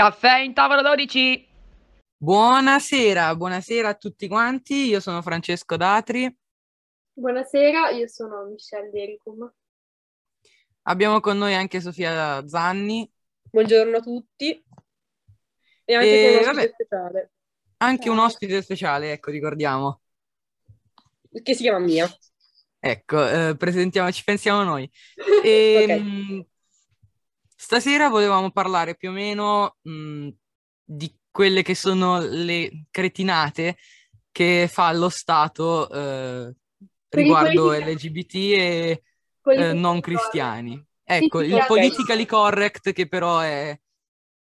Caffè in tavola 12. Buonasera, buonasera a tutti quanti. Io sono Francesco Datri. Buonasera, io sono Michelle Dericum. Abbiamo con noi anche Sofia Zanni. Buongiorno a tutti. E anche E, con un ospite vabbè. speciale, Anche un Ciao. ospite speciale, ecco, ricordiamo. che si chiama Mia. Ecco, eh, presentiamoci, pensiamo noi. E, Ok. mh, stasera volevamo parlare più o meno mh, di quelle che sono le cretinate che fa lo Stato eh, riguardo LGBT e eh, non cristiani. Ecco, il politically correct che però è,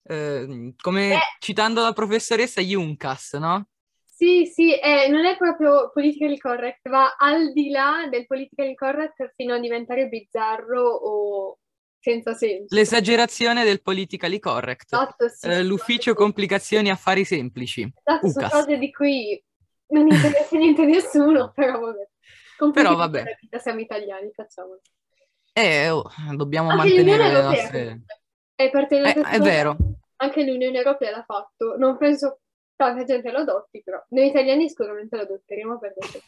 eh, come Eh. citando la professoressa Juncas, no? Sì, sì, eh, non è proprio politically correct, va al di là del politically correct fino a diventare bizzarro o senza senso. L'esagerazione del politically correct. Esatto, sì, Eh, l'ufficio sì. complicazioni affari semplici. Esatto, sono UCAS. cose di cui non interessa niente a nessuno, però vabbè. Però vabbè. vita, siamo italiani, facciamolo. Eh, oh, dobbiamo Anche mantenere le nostre... è parte Eh, è vero. Anche l'Unione Europea l'ha fatto. Non penso tanta gente lo adotti, però noi italiani sicuramente lo adotteremo per questo.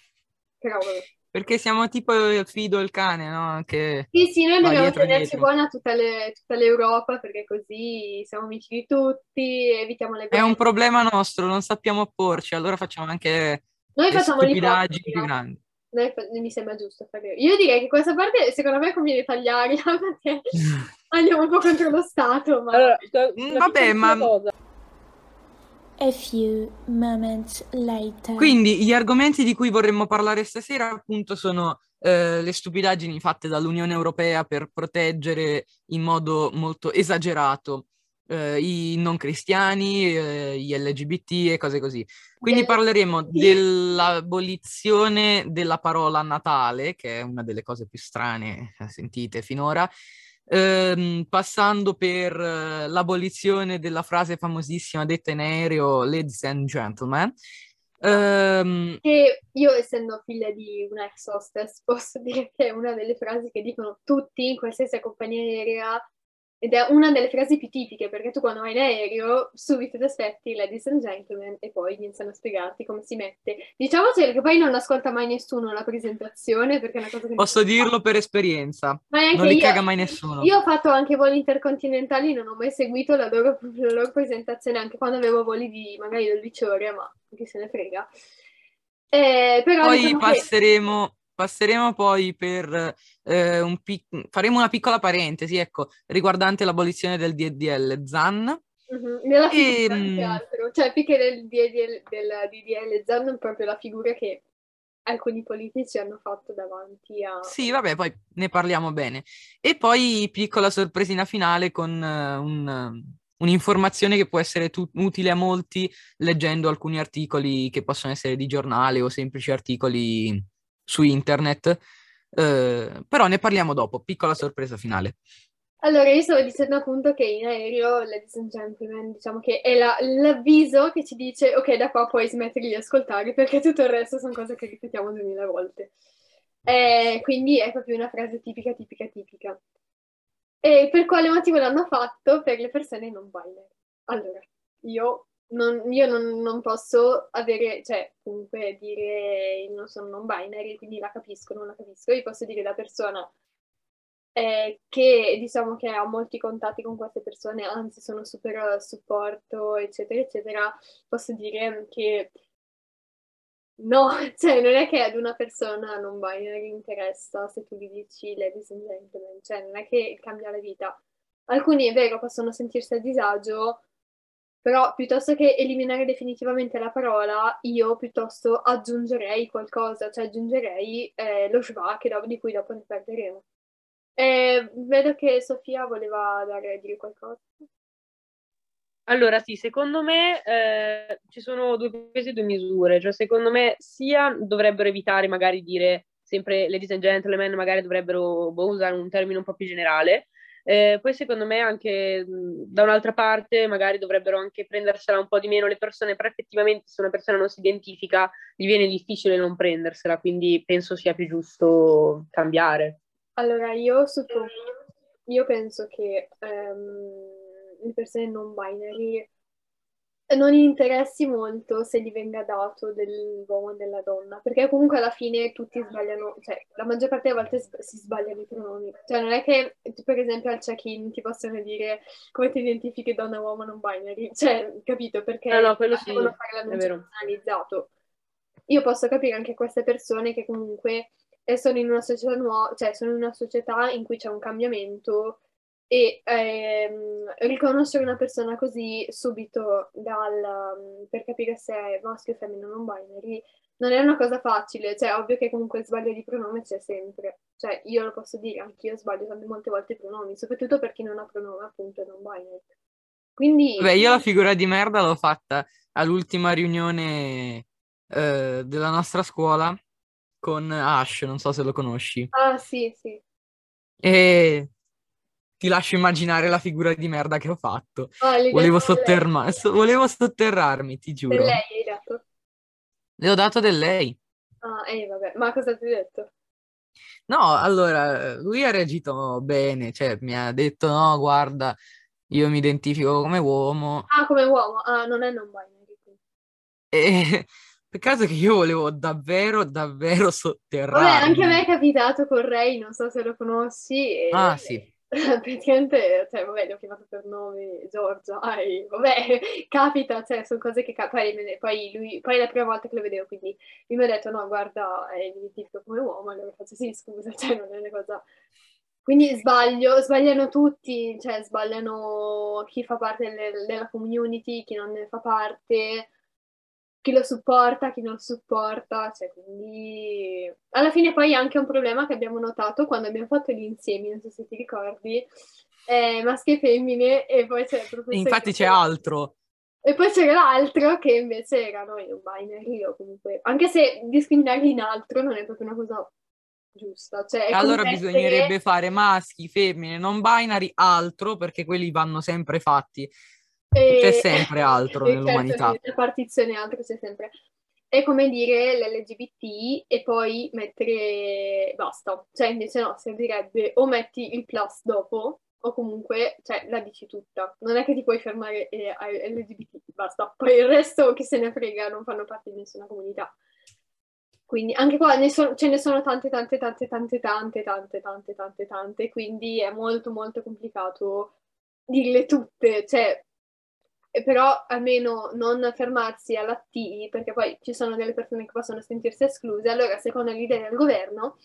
Però vabbè. Perché siamo tipo Fido il cane, no? Che... Sì, sì, noi dobbiamo dietro, tenerci dietro. buona tutta, le- tutta l'Europa perché così siamo amici di tutti, evitiamo le È guerre. un problema nostro, non sappiamo opporci, allora facciamo anche Noi le facciamo stupidaggini più grandi. Noi fa- mi sembra giusto fare. Io direi che questa parte secondo me conviene tagliarla perché andiamo un po' contro lo Stato, ma Allora, sto- Mm, una vabbè, ma- cosa. A few moments later. Quindi gli argomenti di cui vorremmo parlare stasera appunto sono eh, le stupidaggini fatte dall'Unione Europea per proteggere in modo molto esagerato eh, i non cristiani, eh, gli LGBT e cose così. Quindi parleremo dell'abolizione della parola Natale, che è una delle cose più strane sentite finora, ehm, passando per eh, l'abolizione della frase famosissima detta in aereo Ladies and Gentlemen. Ehm, che io essendo figlia di una ex hostess posso dire che è una delle frasi che dicono tutti in qualsiasi compagnia aerea ed è una delle frasi più tipiche perché tu quando vai in aereo subito ti aspetti ladies and gentlemen e poi iniziano a spiegarti come si mette. Diciamocelo che poi non ascolta mai nessuno la presentazione perché è una cosa che posso dirlo per esperienza, Ma non li io- caga mai nessuno. Io ho fatto anche voli intercontinentali, non ho mai seguito la loro, la loro presentazione, anche quando avevo voli di magari 12 ore, ma chi se ne frega. Eh, però Poi diciamo che- passeremo, poi per eh, un pic- faremo una piccola parentesi, ecco, riguardante l'abolizione del DDL ZAN. Mhm, Nella E, figura più che mm, altro, cioè più che del DDL, del DDL Zan è proprio la figura che alcuni politici hanno fatto davanti a... Sì, vabbè, poi ne parliamo bene. E poi piccola sorpresina finale con eh, un, eh, un'informazione che può essere tu- utile a molti leggendo alcuni articoli che possono essere di giornale o semplici articoli su internet. Eh, però ne parliamo dopo, piccola sorpresa finale. Allora, io stavo dicendo appunto che in aereo, ladies and gentlemen, diciamo che è la- l'avviso che ci dice ok, da qua puoi smettere di ascoltare perché tutto il resto sono cose che ripetiamo duemila volte. Eh, quindi è proprio una frase tipica, tipica, tipica. E per quale motivo l'hanno fatto? Per le persone non binary. Allora, io non, io non, non posso avere, cioè, comunque dire non sono non binary, quindi la capisco, non la capisco. Io posso dire la persona eh, che diciamo che ha molti contatti con queste persone, anzi sono super a supporto, eccetera, eccetera, posso dire che no, cioè non è che ad una persona non binary interessa se tu gli dici ladies and gentlemen, cioè non è che cambia la vita. Alcuni è vero possono sentirsi a disagio, però piuttosto che eliminare definitivamente la parola, io piuttosto aggiungerei qualcosa, cioè aggiungerei eh, lo schwa che dopo, di cui dopo ne parleremo. Eh, vedo che Sofia voleva dare, dire qualcosa. Allora, sì, secondo me eh, ci sono due pesi e due misure, cioè secondo me sia dovrebbero evitare magari dire sempre ladies and gentlemen, magari dovrebbero boh, usare un termine un po' più generale, eh, poi secondo me anche mh, da un'altra parte magari dovrebbero anche prendersela un po' di meno le persone, però effettivamente se una persona non si identifica gli viene difficile non prendersela, quindi penso sia più giusto cambiare. Allora, io suppongo, io penso che ehm, le persone non binary non interessi molto se gli venga dato dell'uomo e della donna, perché comunque alla fine tutti sbagliano, cioè la maggior parte delle volte sb- si sbagliano i pronomi. Cioè non è che per esempio al check-in ti possono dire come ti identifichi donna, uomo, non binary, cioè capito? Perché No, no, quello sì, devono fare l'annuncio personalizzato. Io posso capire anche queste persone che comunque eh, sono in una società nuova, cioè sono in una società in cui c'è un cambiamento e ehm, riconoscere una persona così subito dal, per capire se è maschio o femmina non binary non è una cosa facile, cioè ovvio che comunque il sbaglio di pronome c'è sempre, cioè io lo posso dire, anch'io sbaglio molte volte i pronomi, soprattutto per chi non ha pronome appunto non binary. Quindi Beh, io la figura di merda l'ho fatta all'ultima riunione eh, della nostra scuola con Ash, non so se lo conosci. Ah sì, sì. E ti lascio immaginare la figura di merda che ho fatto. L'hai Volevo, sotterma- so- volevo sotterrarmi, ti Per giuro. lei hai detto? Le ho dato del lei. Ah, eh vabbè, ma cosa ti ho detto? No, allora, lui ha reagito bene, cioè mi ha detto no, guarda, io mi identifico come uomo Ah, come uomo, ah, non è non binary. quindi. e per caso che io volevo davvero, davvero Vabbè, sotterrarmi. anche a me è capitato con Ray, non so se lo conosci. e- Ah, sì. Praticamente, cioè, vabbè, gli ho chiamato per nome Giorgia, e vabbè, capita, cioè, sono cose che capitano. Poi, lui, poi è la prima volta che lo vedevo, quindi lui mi ha detto, no, guarda, è identifico come uomo, allora faccio, sì, scusa, cioè, non è una cosa... Quindi sbaglio, sbagliano tutti, cioè, sbagliano chi fa parte delle- della community, chi non ne fa parte, chi lo supporta, chi non lo supporta, cioè, quindi... Alla fine poi anche un problema che abbiamo notato quando abbiamo fatto gli insiemi, non so se ti ricordi, eh, maschi e femmine, e poi c'è il professore... Infatti c'è altro. E poi c'era l'altro che invece erano in un binary o comunque... Anche se discriminarli in altro non è proprio una cosa giusta, cioè... è Allora bisognerebbe essere- fare maschi, femmine, non binary, altro, perché quelli vanno sempre fatti. E- C'è sempre altro nell'umanità. certo, partizione altro c'è sempre. È come dire l'LGBT e poi mettere basta. Cioè, invece no, servirebbe o metti il plus dopo, o comunque, cioè, la dici tutta. Non è che ti puoi fermare eh, LGBT, basta. Poi il resto, chi se ne frega, non fanno parte di nessuna comunità. Quindi anche qua ne so- ce ne sono tante, tante, tante, tante, tante, tante, tante, tante, tante, quindi è molto, molto complicato dirle tutte, cioè, e però almeno non fermarsi alla T, perché poi ci sono delle persone che possono sentirsi escluse, allora secondo l'idea del governo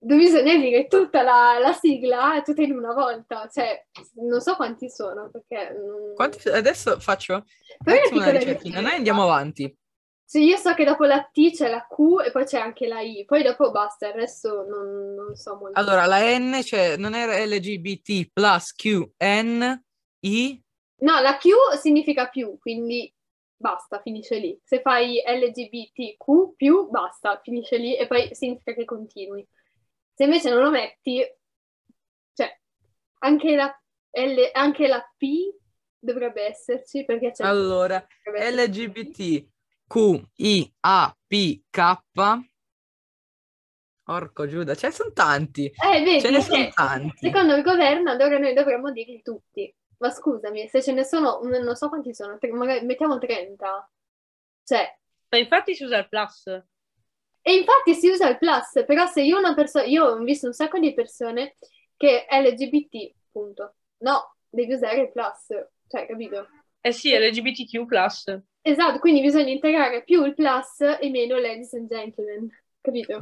bisogna dire tutta la, la sigla tutta in una volta, cioè non so quanti sono, perché... non- Quanti- Adesso faccio Poi una ricerchina, noi andiamo avanti. Sì, io so che dopo la T c'è la Q e poi c'è anche la I, poi dopo basta, il resto non, non so molto. Allora, la N, cioè, non era LGBT plus Q, N, I, No, la Q significa più, quindi basta, finisce lì. Se fai LGBTQ più, basta, finisce lì e poi significa che continui. Se invece non lo metti, cioè, anche la, L- anche la P dovrebbe esserci perché c'è... allora, dovrebbe esserci. LGBT, Q, I, A, P, K. Porco Giuda, ce ne sono tanti. Eh, vedi, Ce ne sono tanti. secondo il governo allora noi dovremmo dirli tutti. Ma scusami, se ce ne sono, non so quanti sono, magari mettiamo 30. Cioè, Ma infatti si usa il plus. E infatti si usa il plus, però se io una persona, io ho visto un sacco di persone che LGBT, punto. No, devi usare il plus, cioè, capito? Eh sì, LGBTQ plus. Esatto, quindi bisogna integrare più il plus e meno ladies and gentlemen, capito?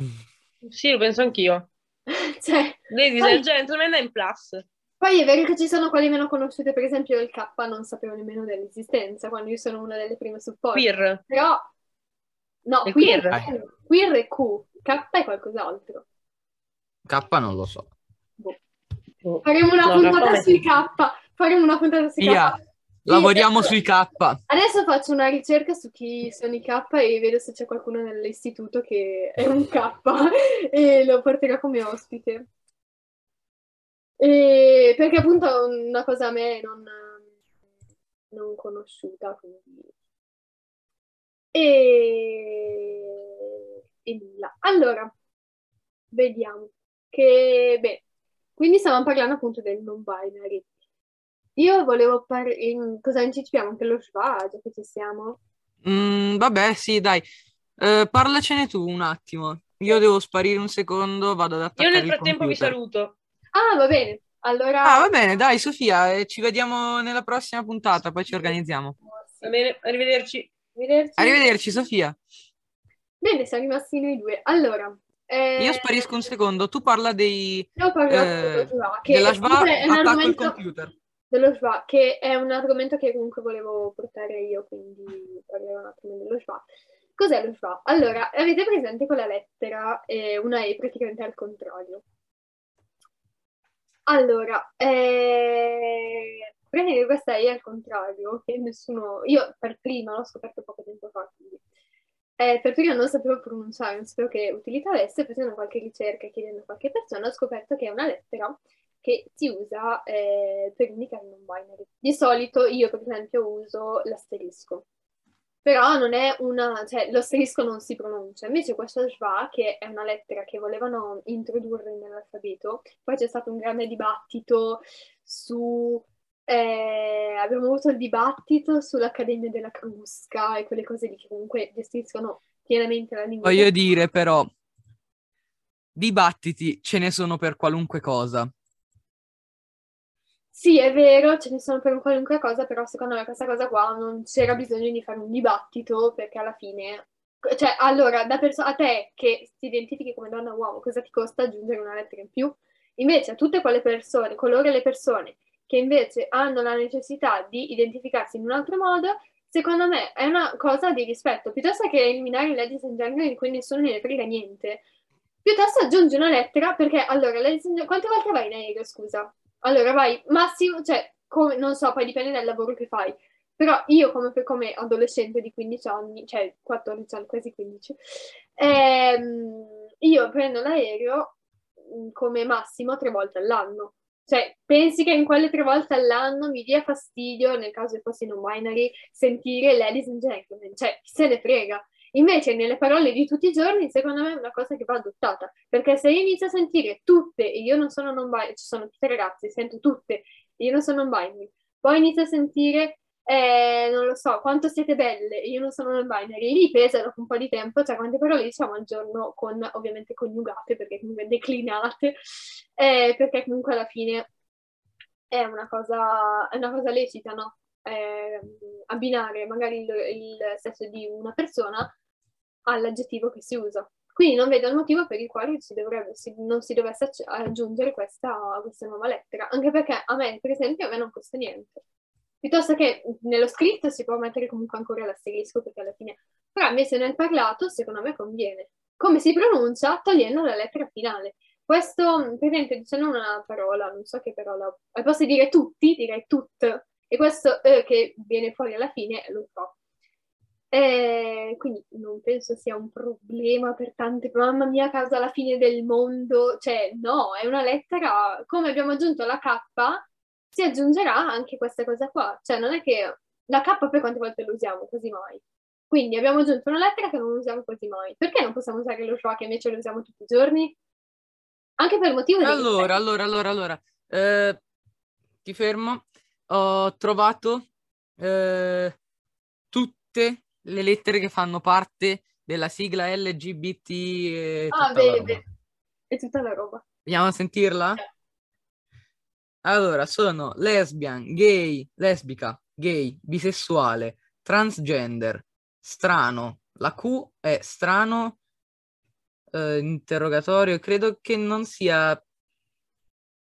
Sì, lo penso anch'io. Cioè, Ladies and gentlemen è in plus. Poi è vero che ci sono quelli meno conosciute, per esempio il K non sapevo nemmeno dell'esistenza quando io sono una delle prime supporti. Queer. Però, no, Il queer, queer. queer è Q, K è qualcos'altro. K non lo so. Oh. Faremo una No, puntata K sui K, faremo una puntata sui K. Via, Sì, lavoriamo sui K. Adesso faccio una ricerca su chi sono i K e vedo se c'è qualcuno nell'istituto che è un K e lo porterò come ospite. E perché appunto è una cosa a me non, non conosciuta, quindi... E... e nulla. Allora, vediamo che... Beh, quindi stavamo parlando appunto del non binary. Io volevo parlare... Cosa anticipiamo? Anche lo schwa, già che ci siamo? Mm, vabbè, sì, dai. Eh, parlacene tu un attimo. Io devo sparire un secondo, vado ad Io attaccare nel il frattempo vi saluto. Ah, va bene. Allora... Ah, va bene, dai, Sofia, eh, ci vediamo nella prossima puntata, poi ci organizziamo. Va bene, arrivederci. Arrivederci. Arrivederci, Sofia. Bene, siamo rimasti noi due. Allora... eh, Io sparisco un secondo, tu parla dei, Io parlo eh, schwa, che della SVA, è un attacco il argomento... computer. dello schwa, che è un argomento che comunque volevo portare io, quindi parlerò un attimo dello schwa. Cos'è lo schwa? Allora, avete presente quella lettera, eh, una E praticamente al contrario. Allora, eh, praticamente questa E al contrario, che nessuno, io per prima l'ho scoperto poco tempo fa, quindi eh, per prima non sapevo pronunciare, non sapevo che utilità avesse, facendo qualche ricerca, chiedendo a qualche persona, ho scoperto che è una lettera che si usa eh, per indicare non binary. Di solito io, per esempio, uso l'asterisco. Però non è una, cioè l'asterisco non si pronuncia. Invece questa schwa, che è una lettera che volevano introdurre nell'alfabeto, poi c'è stato un grande dibattito su eh, abbiamo avuto il dibattito sull'Accademia della Crusca e quelle cose lì che comunque gestiscono pienamente la lingua. Voglio dire, però, dibattiti ce ne sono per qualunque cosa. Sì, è vero, ce ne sono per qualunque cosa, però secondo me questa cosa qua non c'era bisogno di fare un dibattito perché alla fine, cioè, allora, da perso- a te che ti identifichi come donna o uomo, cosa ti costa aggiungere una lettera in più? Invece a tutte quelle persone, coloro e le persone che invece hanno la necessità di identificarsi in un altro modo, secondo me è una cosa di rispetto, piuttosto che eliminare i ladies and gentlemen di cui nessuno ne frega niente. Piuttosto aggiungi una lettera perché, allora, ladies and gentlemen, quante volte vai in aereo, scusa? Allora vai, massimo, cioè, come, non so, poi dipende dal lavoro che fai. Però io come, come adolescente di 15 anni, cioè 14 anni, quasi 15, ehm, io prendo l'aereo mh, come massimo tre volte all'anno. Cioè, pensi che in quelle tre volte all'anno mi dia fastidio, nel caso fossi non binary, sentire ladies and gentlemen? Cioè, chi se ne frega? Invece, nelle parole di tutti i giorni, secondo me è una cosa che va adottata. Perché se io inizio a sentire tutte, e io non sono non binary, ci sono tutte ragazze, sento tutte, io non sono non binary, poi inizio a sentire, eh, non lo so, quanto siete belle, io non sono non binary, lì pesa dopo un po' di tempo, cioè quante parole diciamo al giorno, con ovviamente coniugate, perché comunque declinate, eh, perché comunque alla fine è una cosa, è una cosa lecita, no? Eh, abbinare magari il, il sesso di una persona all'aggettivo che si usa. Quindi non vedo il motivo per il quale si dovrebbe, si, non si dovesse aggiungere questa, questa nuova lettera, anche perché a me, per esempio, a me non costa niente. Piuttosto che nello scritto si può mettere comunque ancora l'asterisco, perché alla fine... Però invece nel parlato, secondo me, conviene. Come si pronuncia? Togliendo la lettera finale. Questo, per esempio, dicendo una parola, non so che parola, di dire tutti, direi tut, e questo eh, che viene fuori alla fine lo so. Eh, quindi non penso sia un problema per tante, mamma mia, causa la fine del mondo, cioè no, è una lettera, come abbiamo aggiunto la K, si aggiungerà anche questa cosa qua, cioè non è che la K poi quante volte lo usiamo, quasi mai. Quindi abbiamo aggiunto una lettera che non usiamo quasi mai. Perché non possiamo usare lo schwa che invece lo usiamo tutti i giorni? Anche per motivo di Allora, allora, allora, allora, eh, ti fermo. Ho trovato eh, tutte le lettere che fanno parte della sigla LGBT e Ah, bene, roba. bene. È tutta la roba. Vogliamo sentirla? Eh. Allora, sono lesbian, gay, lesbica, gay, bisessuale, transgender, strano. La Q è strano, eh, interrogatorio. Credo che non sia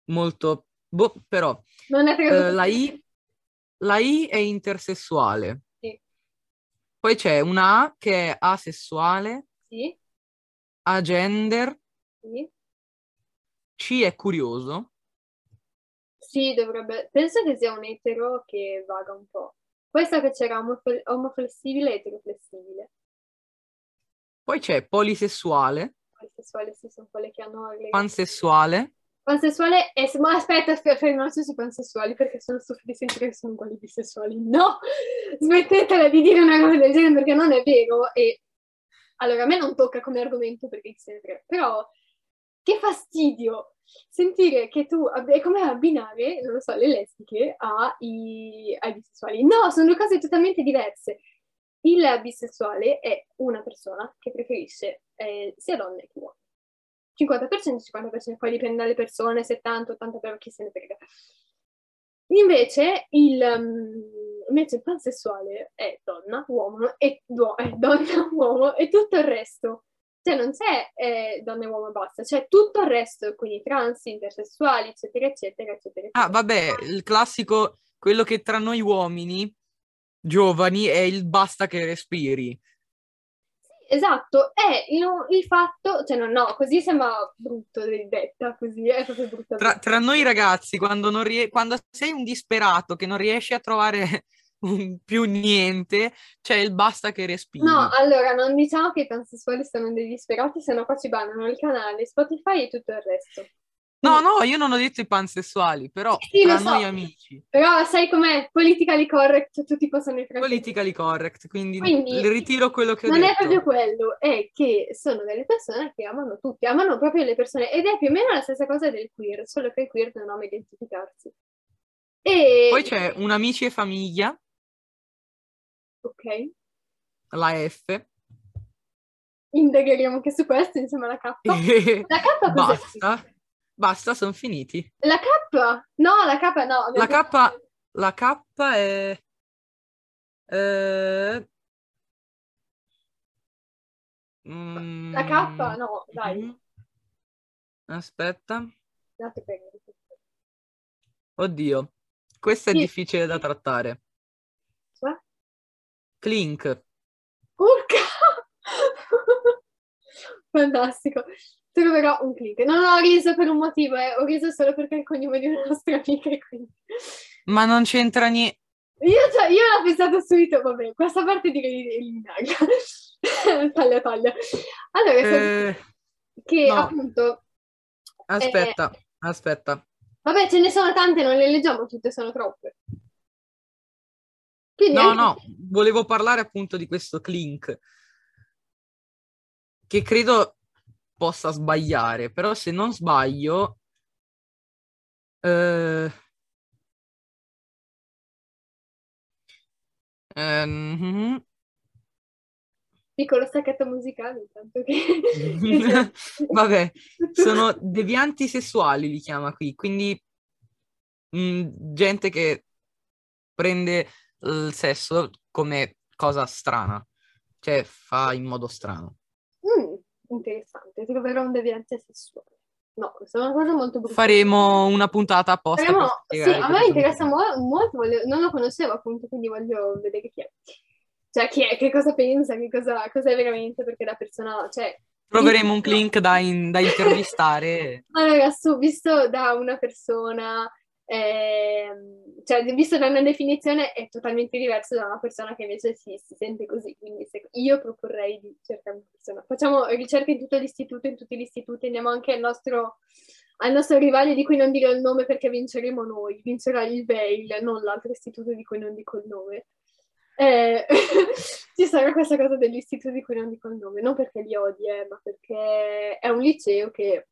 molto... Boh, però eh, la I, la I è intersessuale. Sì. Poi c'è una A che è asessuale, Sì, agender, sì. C è curioso. Sì, dovrebbe... Penso che sia un etero che vaga un po'. Questa che c'era omofle- omoflessibile e eteroflessibile. Poi c'è polisessuale, Le sessuali sì, sono quelle che hanno le... pansessuale, Pansessuale e... Ma aspetta, fermiamoci sui pansessuali perché sono stufa di sentire che sono uguali bisessuali. No! Smettetela di dire una cosa del genere perché non è vero e... Allora, a me non tocca come argomento perché se ne frega, però che fastidio sentire che tu abbi- è come abbinare, non lo so, le lesbiche ai, ai bisessuali. No, sono due cose totalmente diverse. Il bisessuale è una persona che preferisce eh, sia donne che uomini. 50%, 50%, poi dipende dalle persone, 70, 80, però chi se ne frega. Invece il, um, invece il pansessuale è donna, uomo, e, du- è donna, uomo e tutto il resto. Cioè non c'è eh, donna e uomo e basta, c'è tutto il resto, quindi trans, intersessuali, eccetera, eccetera, eccetera. Ah, vabbè, il classico, quello che tra noi uomini giovani è il basta che respiri. Esatto, è il, il fatto, cioè no, no, così sembra brutto detta, così è proprio brutta. Tra, tra noi ragazzi, quando, non rie- quando sei un disperato che non riesci a trovare un- più niente, c'è il basta che respiri. No, allora non diciamo che i pansessuali sono dei disperati, sennò qua ci bannano il canale, Spotify e tutto il resto. No, no, io non ho detto i pansessuali, però Sì, tra so. noi amici, Però sai com'è? Politically correct, tutti possono entrare. politically correct, quindi, Quindi, ritiro quello che ho Non è detto. proprio quello, è che sono delle persone che amano tutti, amano proprio le persone ed è più o meno la stessa cosa del queer, solo che il queer non ama identificarsi. E Poi c'è un amici e famiglia, ok, la F, indagheremo anche su questo insieme alla K. La K cos'è? basta, basta, sono finiti. La K? No, la K no. La K, la K è... eh, mm, La K no, dai. mhm. Aspetta. Oddio, questo è Sì. difficile da trattare. Cioè? Clink. Urca! Fantastico. Troverò un click. Non ho riso per un motivo, eh. ho riso solo perché è il cognome di una nostra amica quindi... Ma non c'entra niente. Io, cioè, io l'ho pensato subito, vabbè, questa parte direi di eliminarla. taglia, taglia. Allora, Eh, che no. appunto... aspetta, aspetta. Vabbè, ce ne sono tante, non le leggiamo tutte, sono troppe. Quindi No, anche- no, volevo parlare appunto di questo Clink. Che credo possa sbagliare, però se non sbaglio... eh, ehm, Piccolo stacchetto musicale, intanto che... Vabbè, sono devianti sessuali, li chiama qui, quindi mh, gente che prende il sesso come cosa strana, cioè fa in modo strano. Mm, interessante, troverò un deviante sessuale. No, questa è una cosa molto brutta. Faremo una puntata apposta Faremo- sì, a me cosa interessa significa. mo- molto, voglio- non lo conoscevo appunto, quindi voglio vedere chi è. Cioè, chi è, che cosa pensa, che cosa, cos'è veramente, perché la persona, cioè... Troveremo un link da, in- da intervistare. Allora, su, visto da una persona, ehm, cioè visto da una definizione è totalmente diverso da una persona che invece si, si sente così, quindi io proporrei di cercare una persona. Facciamo ricerche in tutto l'istituto, in tutti gli istituti, andiamo anche al nostro, al nostro rivale di cui non dirò il nome perché vinceremo noi, vincerà il Veil, non l'altro istituto di cui non dico il nome. Eh, ci sarà questa cosa dell'istituto di cui non dico il nome, non perché li odi, eh, ma perché è un liceo che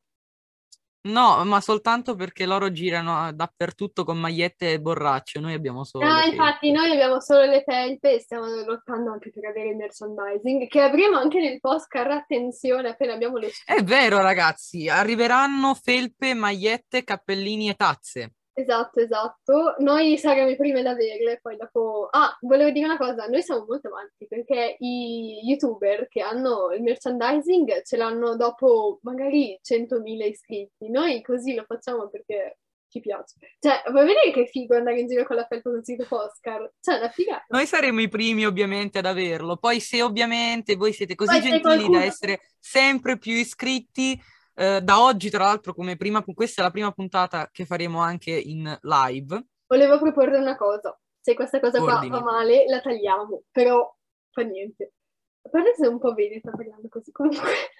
No, ma soltanto perché loro girano dappertutto con magliette e borracce, noi abbiamo solo Ah, le infatti, noi abbiamo solo le felpe e stiamo lottando anche per avere il merchandising, che avremo anche nel postcard. Attenzione, appena abbiamo le È vero, ragazzi, arriveranno felpe, magliette, cappellini e tazze. Esatto, esatto. Noi saremo i primi ad averle, poi dopo... Ah, volevo dire una cosa, noi siamo molto avanti perché i youtuber che hanno il merchandising ce l'hanno dopo magari 100.000 iscritti. Noi così lo facciamo perché ci piace. Cioè, vuoi vedere che figo andare in giro con la felpa così tipo Oscar? Cioè, una figata. Noi saremo i primi ovviamente ad averlo. Poi se ovviamente voi siete così Poi gentili qualcuno- da essere sempre più iscritti, eh, da oggi tra l'altro come prima, questa è la prima puntata che faremo anche in live. Volevo proporre una cosa. Se questa cosa qua Ordini. va male, la tagliamo, però fa niente. A parte se un po' vedi, sta parlando così comunque.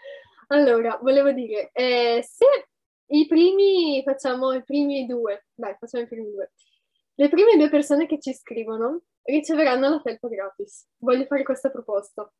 Allora, volevo dire, eh, se i primi, facciamo i primi due, dai, facciamo i primi due. Le prime due persone che ci scrivono riceveranno la felpa gratis. Voglio fare questa proposta.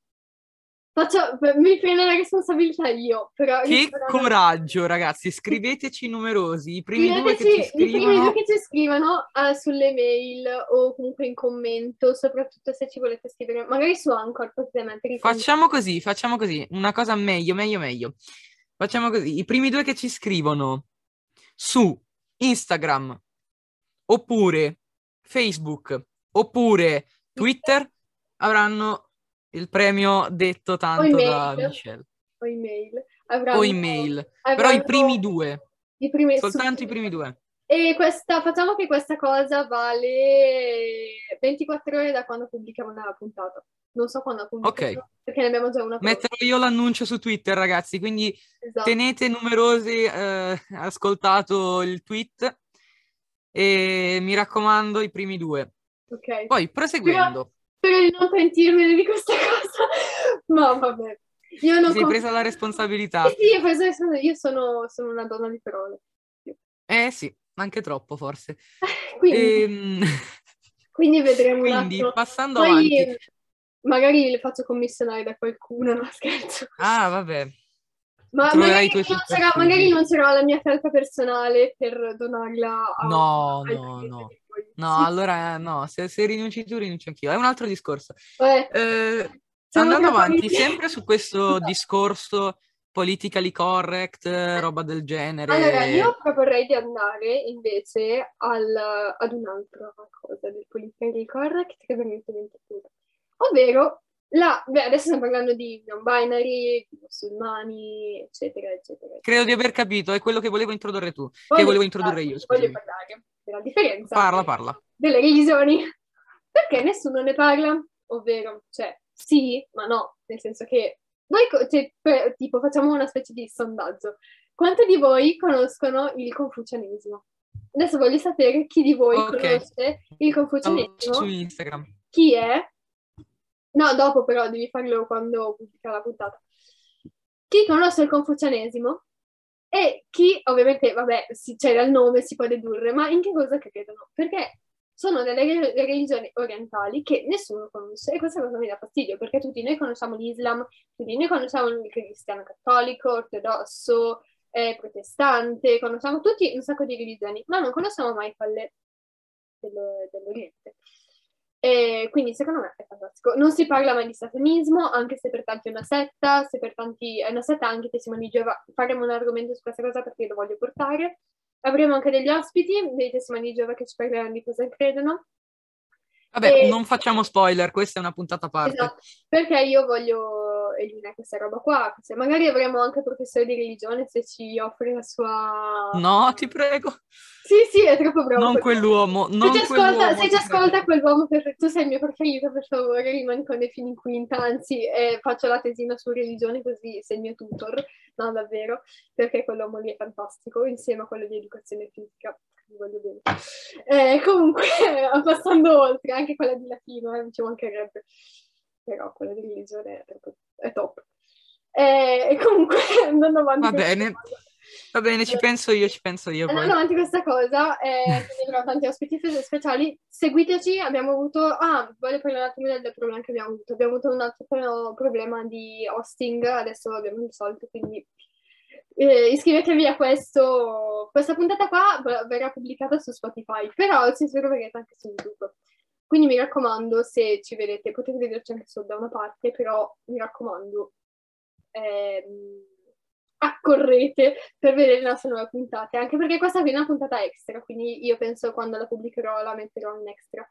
Faccio, mi prendo la responsabilità io, però... Che rispondendo- coraggio, ragazzi, scriveteci numerosi, i primi due che ci I primi scrivono. due che ci scrivono eh, sulle mail o comunque in commento, soprattutto se ci volete scrivere, magari su Anchor potete mettere. Facciamo così, facciamo così, una cosa meglio, meglio, meglio. Facciamo così, i primi due che ci scrivono su Instagram, oppure Facebook, oppure Twitter, avranno il premio detto tanto da. Michelle. o email. Avranno, O email, però i primi due, i primi- soltanto i primi due. E questa, facciamo che questa cosa vale 24 ore da quando pubblichiamo la puntata. Non so quando pubblichiamo, Ok. perché ne abbiamo già una pronta. Metterò io l'annuncio su Twitter, ragazzi, quindi Esatto. tenete numerosi eh, ascoltato il tweet e mi raccomando i primi due. Ok. Poi proseguendo, Spero di non pentirmene di questa cosa. Ma vabbè. Io non sei con- presa la responsabilità. Sì, sì, sono- io sono, sono una donna di parole. Eh sì, anche troppo forse. Quindi, Ehm, quindi vedremo quindi passando Poi avanti. magari le faccio commissionare da qualcuno, no scherzo. Ah, vabbè. Ma magari non, sarà, magari non sarà la mia felpa personale per donarla a No, al no, no. poi- No, Sì, allora no, se, se rinunci tu, rinuncio anch'io. È un altro discorso. Eh, siamo andando avanti, sempre su questo Scusa. discorso politically correct, eh, roba del genere. Allora, io proporrei di andare invece al- ad un'altra cosa del politically correct che veramente dimenticato. Ovvero, la, beh, adesso stiamo parlando di non binary, di musulmani, eccetera, eccetera. Credo di aver capito, è quello che volevo introdurre tu, che Voglio volevo introdurre parlare- io, scusami. Voglio parlare della differenza Parla, parla. delle religioni. Perché nessuno ne parla? Ovvero, cioè, sì, ma no, nel senso che noi, cioè, per- tipo, facciamo una specie di sondaggio. Quanti di voi conoscono il confucianesimo? Adesso voglio sapere chi di voi Ok. conosce il confucianesimo, su Instagram. chi è? No, dopo però devi farlo quando pubblica la puntata. Chi conosce il confucianesimo e chi, ovviamente, vabbè, si- c'è dal nome, si può dedurre, ma in che cosa credono? Perché sono delle re- religioni orientali che nessuno conosce e questa cosa mi dà fastidio, perché tutti noi conosciamo l'Islam, tutti noi conosciamo il cristiano cattolico, ortodosso, eh, protestante, conosciamo tutti un sacco di religioni, ma non conosciamo mai quelle dello- dell'Oriente. E quindi secondo me è fantastico. Non si parla mai di satanismo, anche se per tanti è una setta, se per tanti è una setta anche testimoni di Geova. Faremo un argomento su questa cosa perché lo voglio portare. Avremo anche degli ospiti, dei testimoni di Geova che ci parleranno di cosa credono. Vabbè, E- non facciamo spoiler, questa è una puntata a parte. Esatto, perché io voglio eliminare questa roba qua. Se magari avremo anche professore di religione se ci offre la sua... No, ti prego, Sì, sì, è troppo bravo. non quell'uomo, non se ci ascolta, se ci ascolta quell'uomo, per- tu sei il mio preferito, per favore, rimani con me fino in quinta, anzi, eh, faccio la tesina su religione così sei il mio tutor, no, davvero, perché quell'uomo lì è fantastico, insieme a quello di educazione fisica, vi voglio bene. Eh, comunque, passando oltre, anche quella di latino, eh, ci mancherebbe, però quella di religione è, proprio- è top. Eh, E comunque, andando avanti... Va bene. Va bene, ci penso io, ci penso io poi. Andando avanti questa cosa, eh, quindi avremo tanti ospiti speciali. Seguiteci, abbiamo avuto... Ah, voglio parlare un attimo del, problema che abbiamo avuto. Abbiamo avuto un altro pro- problema di hosting, adesso l'abbiamo risolto, quindi eh, iscrivetevi a questo. Questa puntata qua verrà pubblicata su Spotify, però ci troverete anche su YouTube. Quindi mi raccomando, se ci vedete, potete vederci anche solo da una parte, però mi raccomando, ehm, accorrete per vedere le nostre nuove puntate, anche perché questa qui è una puntata extra, quindi io penso quando la pubblicherò la metterò in extra.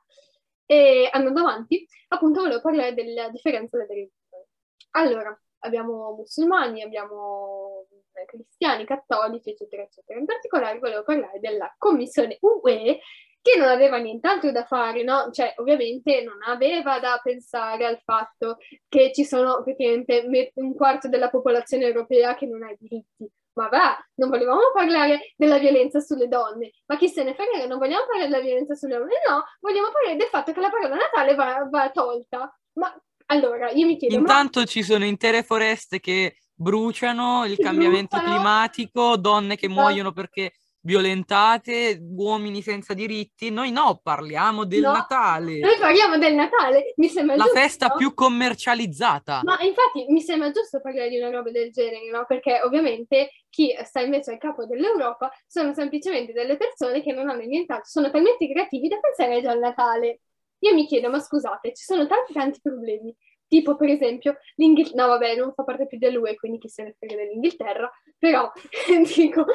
E andando avanti, appunto volevo parlare della differenza delle religioni. Allora, abbiamo musulmani, abbiamo eh, cristiani, cattolici, eccetera, eccetera. In particolare volevo parlare della Commissione UE che non aveva nient'altro da fare, no? Cioè, ovviamente non aveva da pensare al fatto che ci sono praticamente me- un quarto della popolazione europea che non ha i diritti. Ma va, non volevamo parlare della violenza sulle donne, ma chi se ne frega, non vogliamo parlare della violenza sulle donne, no, vogliamo parlare del fatto che la parola Natale va, va tolta. Ma allora, io mi chiedo, ma Intanto ci sono intere foreste che bruciano, il cambiamento bruciano. climatico, donne che muoiono perché violentate, uomini senza diritti. Noi no, parliamo del No. Natale, Noi parliamo del Natale, mi sembra la giusto. festa più commercializzata. Ma infatti mi sembra giusto parlare di una roba del genere, no? Perché ovviamente chi sta invece al capo dell'Europa sono semplicemente delle persone che non hanno nient'altro, sono talmente creativi da pensare già al Natale. Io mi chiedo, ma scusate, ci sono tanti tanti problemi. Tipo, per esempio, l'Inghilterra, no vabbè, non fa parte più dell'UE, quindi chi se ne frega dell'Inghilterra, però, dico,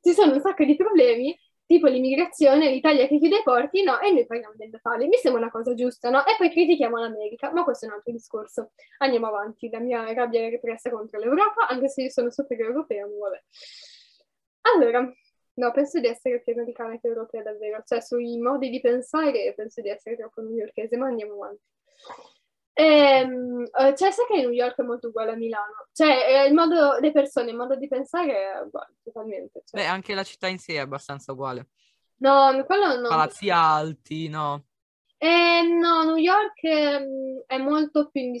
ci sono un sacco di problemi, tipo l'immigrazione, l'Italia che chiude i porti, no, e noi parliamo del Natale, mi sembra una cosa giusta, no? E poi critichiamo l'America, ma questo è un altro discorso. Andiamo avanti, la mia rabbia è repressa contro l'Europa, anche se io sono super europea, ma vabbè. Allora, no, penso di essere più americana che europea davvero, cioè sui modi di pensare penso di essere troppo newyorkese, ma andiamo avanti. Ehm, eh, cioè, sai che New York è molto uguale a Milano? Cioè, il modo, le persone, il modo di pensare è uguale, totalmente. cioè. Beh, anche la città in sé è abbastanza uguale. No, quello no. Palazzi alti, no? Eh, no, New York ehm, è molto più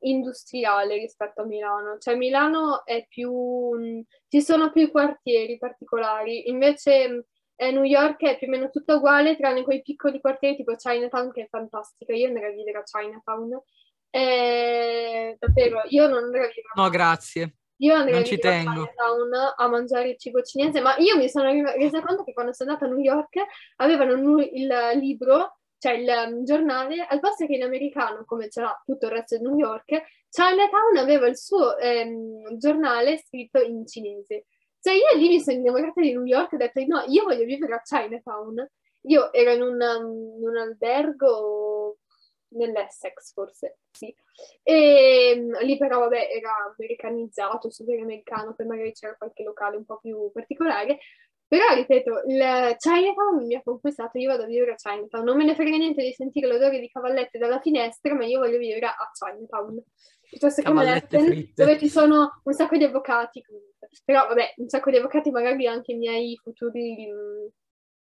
industriale rispetto a Milano, cioè Milano è più, ci sono più quartieri particolari, invece eh, New York è più o meno tutto uguale, tranne quei piccoli quartieri tipo Chinatown che è fantastica, io andrei a vivere a Chinatown, Eh, davvero, io non andrei a vivere No, grazie. io andrei Non a vivere a. Chinatown a mangiare il cibo cinese, ma io mi sono resa conto che quando sono andata a New York avevano il libro, cioè il um, giornale, al posto che in americano, come c'era tutto il resto di New York, Chinatown aveva il suo ehm, giornale scritto in cinese. Cioè io lì mi sono innamorata di New York e ho detto no, io voglio vivere a Chinatown. Io ero in un, in un albergo nell'Essex forse, sì. E mm, lì però, vabbè, era americanizzato, super americano, poi magari c'era qualche locale un po' più particolare. Però, ripeto, il Chinatown mi ha conquistato, io vado a vivere a Chinatown. Non me ne frega niente di sentire l'odore di cavallette dalla finestra, ma io voglio vivere a Chinatown. Piuttosto che Cavallette Manhattan, fritte. dove ci sono un sacco di avvocati. comunque. Però, vabbè, un sacco di avvocati, magari anche i miei futuri... mm,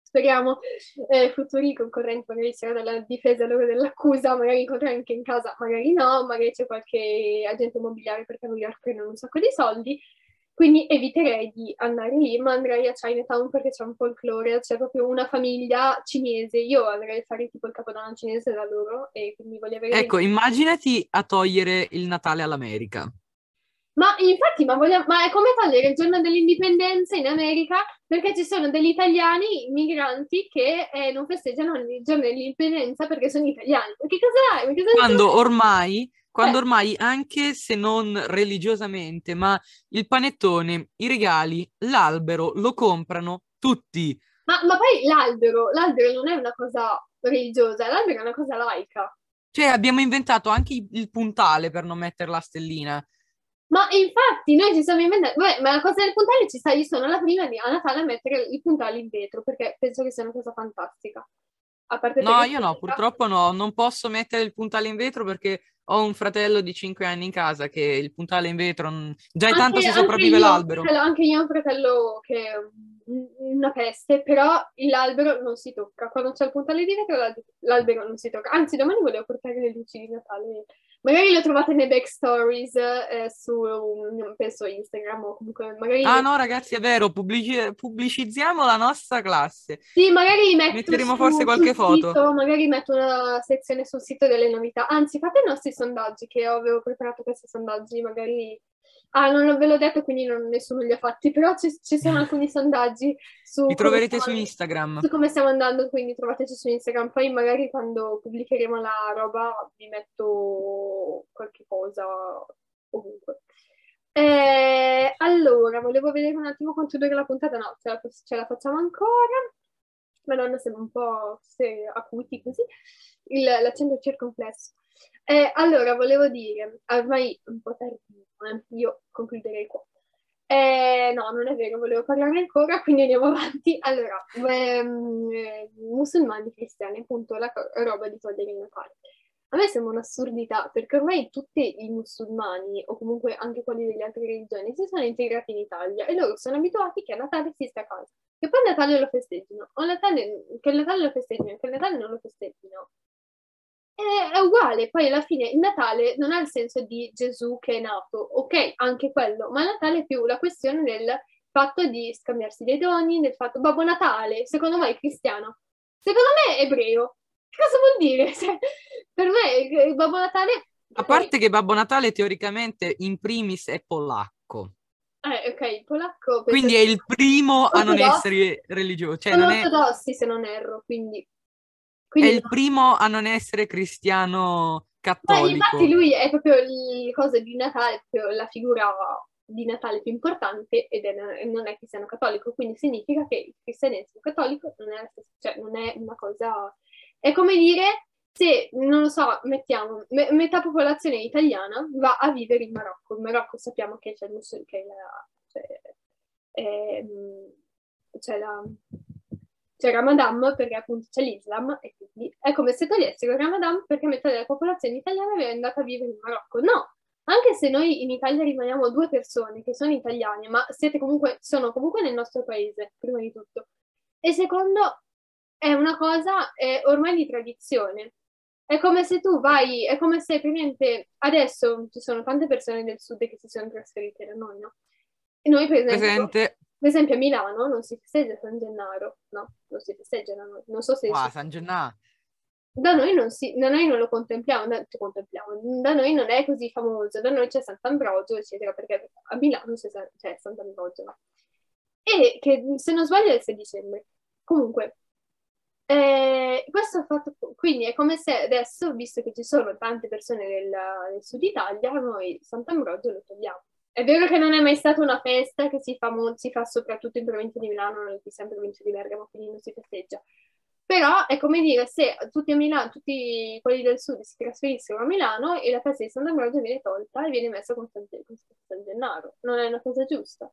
Speriamo, eh, futuri concorrenti, magari c'era dalla difesa loro dell'accusa, magari incontrare anche in casa, magari no, magari c'è qualche agente immobiliare perché a New York prendono un sacco di soldi, quindi eviterei di andare lì, ma andrei a Chinatown perché c'è un folklore, c'è proprio una famiglia cinese, io andrei a fare tipo il capodanno cinese da loro e quindi voglio avere... Ecco, immaginati a togliere il Natale all'America. Ma infatti, ma, vogliamo- ma è come togliere il giorno dell'indipendenza in America perché ci sono degli italiani migranti che eh, non festeggiano il giorno dell'indipendenza perché sono italiani. Ma che cosa hai? Quando ormai, quando Eh. ormai, anche se non religiosamente, ma il panettone, i regali, l'albero lo comprano tutti. Ma, ma poi l'albero, l'albero non è una cosa religiosa, l'albero è una cosa laica. Cioè, abbiamo inventato anche il puntale per non mettere la stellina. Ma infatti noi ci siamo inventati, Vabbè, ma la cosa del puntale ci sta, io sono la prima di, a Natale a mettere i puntali in vetro perché penso che sia una cosa fantastica. A parte No, io no, purtroppo no, non posso mettere il puntale in vetro perché ho un fratello di 5 anni in casa che il puntale in vetro non- già è Anche- tanto se sopravvive io l'albero. fratello- Anche io ho un fratello che è un- una peste, però l'albero non si tocca. Quando c'è il puntale di vetro l'al- l'albero non si tocca. Anzi, domani volevo portare le luci di Natale. Magari lo trovate nei backstories eh, su, um, penso, Instagram o comunque magari... Ah no, ragazzi, è vero, pubblici- pubblicizziamo la nostra classe. Sì, magari metto Metteremo su- forse qualche foto. sito, magari metto una sezione sul sito delle novità. Anzi, fate i nostri sondaggi, che io avevo preparato questi sondaggi, magari... Ah, non ve l'ho detto, quindi non- nessuno li ha fatti, però ci, ci sono alcuni sondaggi su... Li troverete su Instagram. su come stiamo andando, quindi trovateci su Instagram. Poi magari quando pubblicheremo la roba vi metto qualche cosa ovunque. Eh, allora, volevo vedere un attimo quanto dura la puntata. No, ce la, ce la facciamo ancora. Madonna, sembra un po' se acuti così. Il- l'accento circonflesso. Eh, allora, volevo dire, ormai un po' tardino, eh, io concluderei qua. Eh, no, non è vero, volevo parlarne ancora, quindi andiamo avanti. Allora, ehm, eh, musulmani, cristiani, appunto, la co- roba di togliere il Natale. A me sembra un'assurdità, perché ormai tutti i musulmani, o comunque anche quelli delle altre religioni, si sono integrati in Italia e loro sono abituati che a Natale si sta a casa, che poi il Natale lo festeggino, o Natale, che il Natale lo festeggino, che il Natale non lo festeggino. È, è uguale, poi alla fine il Natale non ha il senso di Gesù che è nato, ok, anche quello, ma Natale è più la questione del fatto di scambiarsi dei doni, del fatto Babbo Natale, secondo me è cristiano, secondo me è ebreo. Cosa vuol dire? Cioè, per me Babbo Natale... A parte che Babbo Natale teoricamente in primis è polacco, Eh, ok, il polacco... quindi è il primo a non essere religioso, cioè Sono non è, ortodossi se non erro, quindi... è quindi il primo a non essere cristiano Ma cattolico. infatti lui è proprio il cosa di Natale, la figura di Natale più importante ed è, non è cristiano cattolico, quindi significa che il cristianesimo cattolico non è, cioè non è una cosa... È come dire se, non lo so, mettiamo, me- metà popolazione italiana va a vivere in Marocco. In Marocco sappiamo che c'è il musul- che la, cioè, ehm, c'è la c'è Ramadan perché appunto c'è l'Islam e quindi è come se togliessero Ramadan perché metà della popolazione italiana è andata a vivere in Marocco. No, anche se noi in Italia rimaniamo due persone che sono italiane, ma comunque, sono comunque nel nostro paese, prima di tutto. E secondo, è una cosa è ormai di tradizione. È come se tu vai, è come se praticamente adesso ci sono tante persone del sud che si sono trasferite da noi, no? E noi per esempio... Presente, Per esempio a Milano non si festeggia San Gennaro, no, non si festeggia da noi. Non so se qua, si- San Gennaro. da noi non si, da noi non lo contempliamo, da, contempliamo, da noi non è così famoso, da noi c'è Sant'Ambrogio, eccetera, perché a Milano c'è, c'è Sant'Ambrogio. no? E che se non sbaglio è il 6 dicembre. Comunque, eh, questo fatto, quindi è come se adesso, visto che ci sono tante persone del, del sud Italia, noi Sant'Ambrogio lo togliamo. È vero che non è mai stata una festa che si fa, mo- si fa soprattutto in provincia di Milano, non si sa in provincia di Bergamo, quindi non si festeggia. Però è come dire se tutti Milano, tutti quelli del sud si trasferissero a Milano e la festa di Sant'Ambrogio viene tolta e viene messa con San, con San Gennaro. Non è una cosa giusta.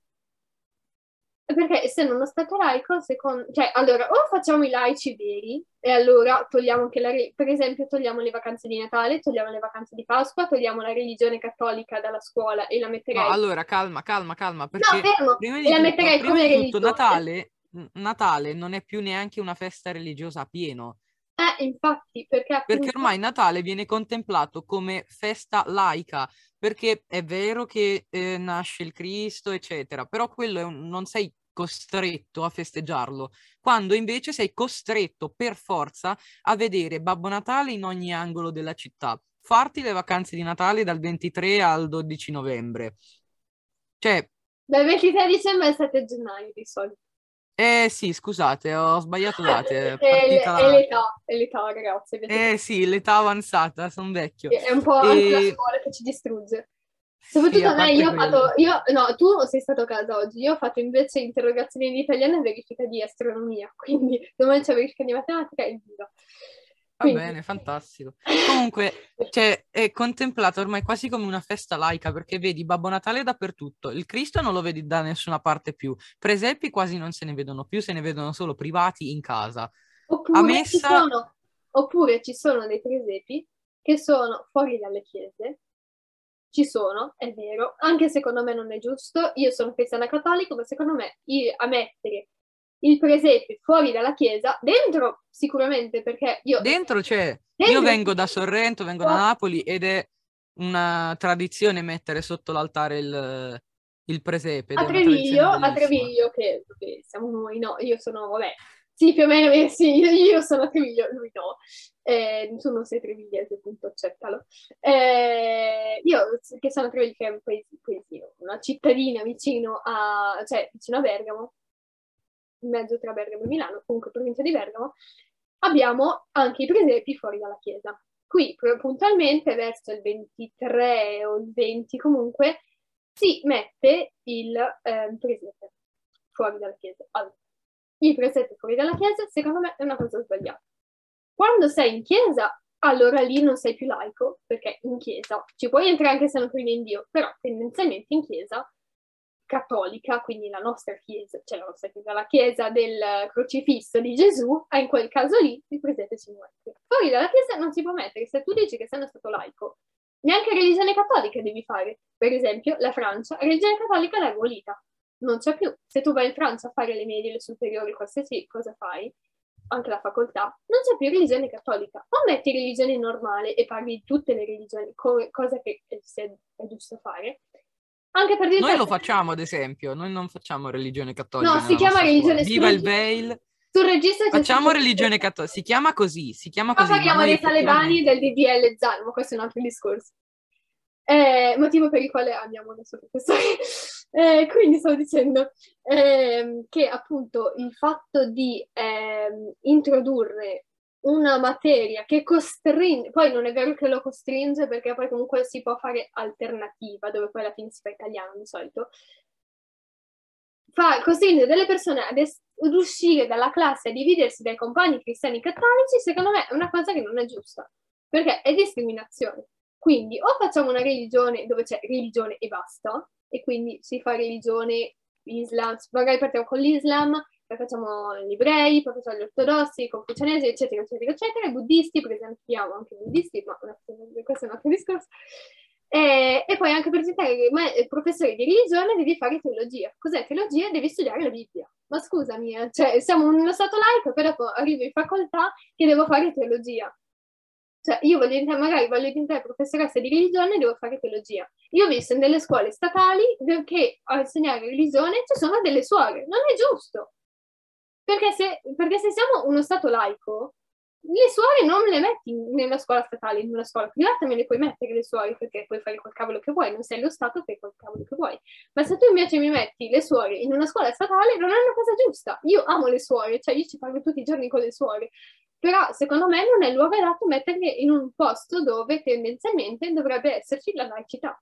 Perché essendo uno stato laico, secondo... Cioè, allora, o facciamo i laici veri, e allora togliamo anche la... re- Per esempio, togliamo le vacanze di Natale, togliamo le vacanze di Pasqua, togliamo la religione cattolica dalla scuola e la metterei... No, allora, calma, calma, calma, No, perché fermo! prima di la tutto, metterei prima come tutto. Natale, Natale non è più neanche una festa religiosa a pieno, Eh, infatti, perché perché appunto... ormai Natale viene contemplato come festa laica, perché è vero che eh, nasce il Cristo, eccetera, però quello un- non sei costretto a festeggiarlo, quando invece sei costretto per forza a vedere Babbo Natale in ogni angolo della città, farti le vacanze di Natale dal 23 al 12 novembre. Cioè, Dal 23 dicembre al 7 gennaio di solito. Eh sì, scusate, ho sbagliato date, è partita l'età, è l'età, ragazzi. Eh sì, l'età avanzata, sono vecchio. È un po' anche la E- scuola che ci distrugge. Sì, Soprattutto a a me, io ho fatto, io, no, tu sei stato a casa oggi, io ho fatto invece interrogazioni in italiano e verifica di astronomia, quindi domani c'è verifica di matematica e viva. Va Quindi- bene, fantastico. Comunque, cioè, è contemplata ormai quasi come una festa laica, perché vedi Babbo Natale dappertutto. Il Cristo non lo vedi da nessuna parte più. Presepi quasi non se ne vedono più, se ne vedono solo privati in casa. Oppure, A ci messa- sono, oppure ci sono dei presepi che sono fuori dalle chiese, ci sono, è vero, anche secondo me non è giusto, io sono cristiana cattolica, ma secondo me i- a mettere il presepe fuori dalla chiesa, dentro sicuramente, perché io... Dentro c'è. Io Dentro- vengo da Sorrento, vengo da. Napoli ed è una tradizione mettere sotto l'altare il, il presepe. a Treviglio, a. Treviglio, che, che siamo noi, no, io sono, vabbè, sì, più o meno, eh, sì, io, io sono a Treviglio, lui no, Eh, tu non sei trevigliese, appunto, accettalo. Eh, io, che sono a Treviglio, che è un paesi- paesino, una cittadina vicino a, cioè, vicino a Bergamo, in mezzo tra Bergamo e Milano, comunque provincia di Bergamo, abbiamo anche i presepi fuori dalla chiesa. Qui, puntualmente, verso il 23 o il 20 comunque, si mette il ehm, presepe fuori dalla chiesa. Allora, il presepe fuori dalla chiesa, secondo me, è una cosa sbagliata. Quando sei in chiesa, allora lì non sei più laico, perché in chiesa ci puoi entrare anche se non credi in Dio, però tendenzialmente in chiesa cattolica, quindi la nostra chiesa, cioè la nostra chiesa, la chiesa del crocifisso di Gesù, ah, in quel caso lì il presepe si mette. Fuori dalla chiesa non si può mettere, se tu dici che sei uno stato laico, neanche religione cattolica devi fare. Per esempio, la Francia, religione cattolica l'ha abolita, non c'è più. Se tu vai in Francia a fare le medie, le superiori, qualsiasi cosa fai, anche la facoltà, non c'è più religione cattolica. O metti religione normale e parli di tutte le religioni, co- cosa che è, è giusto fare, Anche per dire... Noi lo facciamo, ad esempio, noi non facciamo religione cattolica. No, si chiama religione scuola. Viva il veil. Sul registro c'è Facciamo religione cattolica, si chiama così, si chiama così. ma parliamo noi dei talebani e del DDL Zan, ma questo è un altro discorso. Eh, motivo per il quale il nostro professore. Eh, quindi stavo dicendo ehm, che appunto il fatto di ehm, introdurre una materia che costringe, poi non è vero che lo costringe perché poi comunque si può fare alternativa, dove poi alla fine si fa italiano di solito, fa, costringe delle persone ad, es- ad uscire dalla classe, a dividersi dai compagni cristiani cattolici, secondo me è una cosa che non è giusta, perché è discriminazione. Quindi o facciamo una religione dove c'è religione e basta, e quindi si fa religione, Islam, magari partiamo con l'Islam, poi facciamo gli ebrei, poi facciamo gli ortodossi, i confucianesi, eccetera, eccetera, eccetera, i buddisti, presentiamo anche i buddisti, ma questo è un altro discorso. E, e poi anche per presentare che ma, il professore di religione devi fare teologia. Cos'è teologia? Devi studiare la Bibbia. Ma scusami, eh, cioè, siamo uno stato laico, però dopo arrivo in facoltà che devo fare teologia. Cioè, io voglio diventare, magari voglio diventare professoressa di religione e devo fare teologia. Io ho visto in delle scuole statali che a insegnare religione ci sono delle suore. Non è giusto. Perché se, perché se siamo uno stato laico, le suore non le metti nella scuola statale, in una scuola privata me le puoi mettere le suore perché puoi fare quel cavolo che vuoi, non sei lo Stato, fai quel cavolo che vuoi. Ma se tu invece mi metti le suore in una scuola statale, non è una cosa giusta. Io amo le suore, cioè io ci parlo tutti i giorni con le suore, però secondo me non è il luogo adatto metterle in un posto dove tendenzialmente dovrebbe esserci la laicità.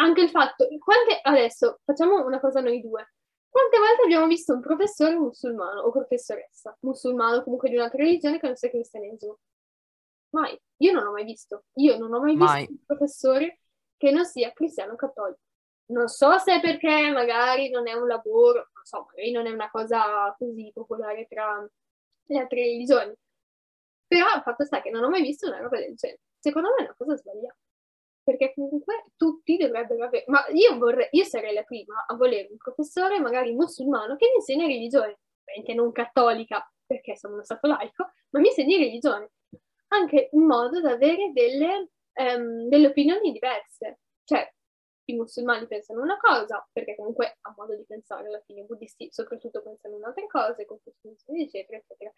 Anche il fatto, quante, adesso facciamo una cosa noi due. Quante volte abbiamo visto un professore musulmano o professoressa musulmano comunque di un'altra religione che non sia cristianesimo? Mai. Io non ho mai visto. Io non ho mai visto Mai. un professore che non sia cristiano cattolico. Non so se è perché magari non è un lavoro, non so, magari non è una cosa così popolare tra le altre religioni. Però il fatto sta che non ho mai visto una roba del genere. Secondo me è una cosa sbagliata. Perché comunque tutti dovrebbero avere. Ma io vorrei, io sarei la prima a volere un professore, magari musulmano, che mi insegna religione. Ovviamente non cattolica, perché sono uno stato laico, ma mi insegni religione. Anche in modo da avere delle, ehm, delle opinioni diverse. Cioè, i musulmani pensano una cosa, perché comunque a modo di pensare alla fine, i buddisti soprattutto pensano un'altra cosa, i confucianisti, eccetera, eccetera.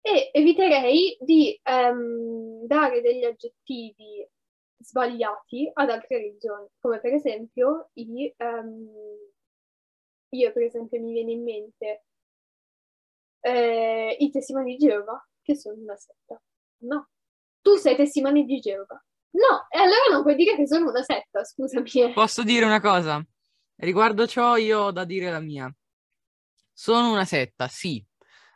E eviterei di ehm, dare degli aggettivi sbagliati ad altre religioni, come per esempio i, ehm, io per esempio mi viene in mente eh, i testimoni di Geova, che sono una setta. No, tu sei testimone di Geova. No, e allora non puoi dire che sono una setta, scusami. eh. Posso dire una cosa? Riguardo ciò io ho da dire la mia. Sono una setta, sì.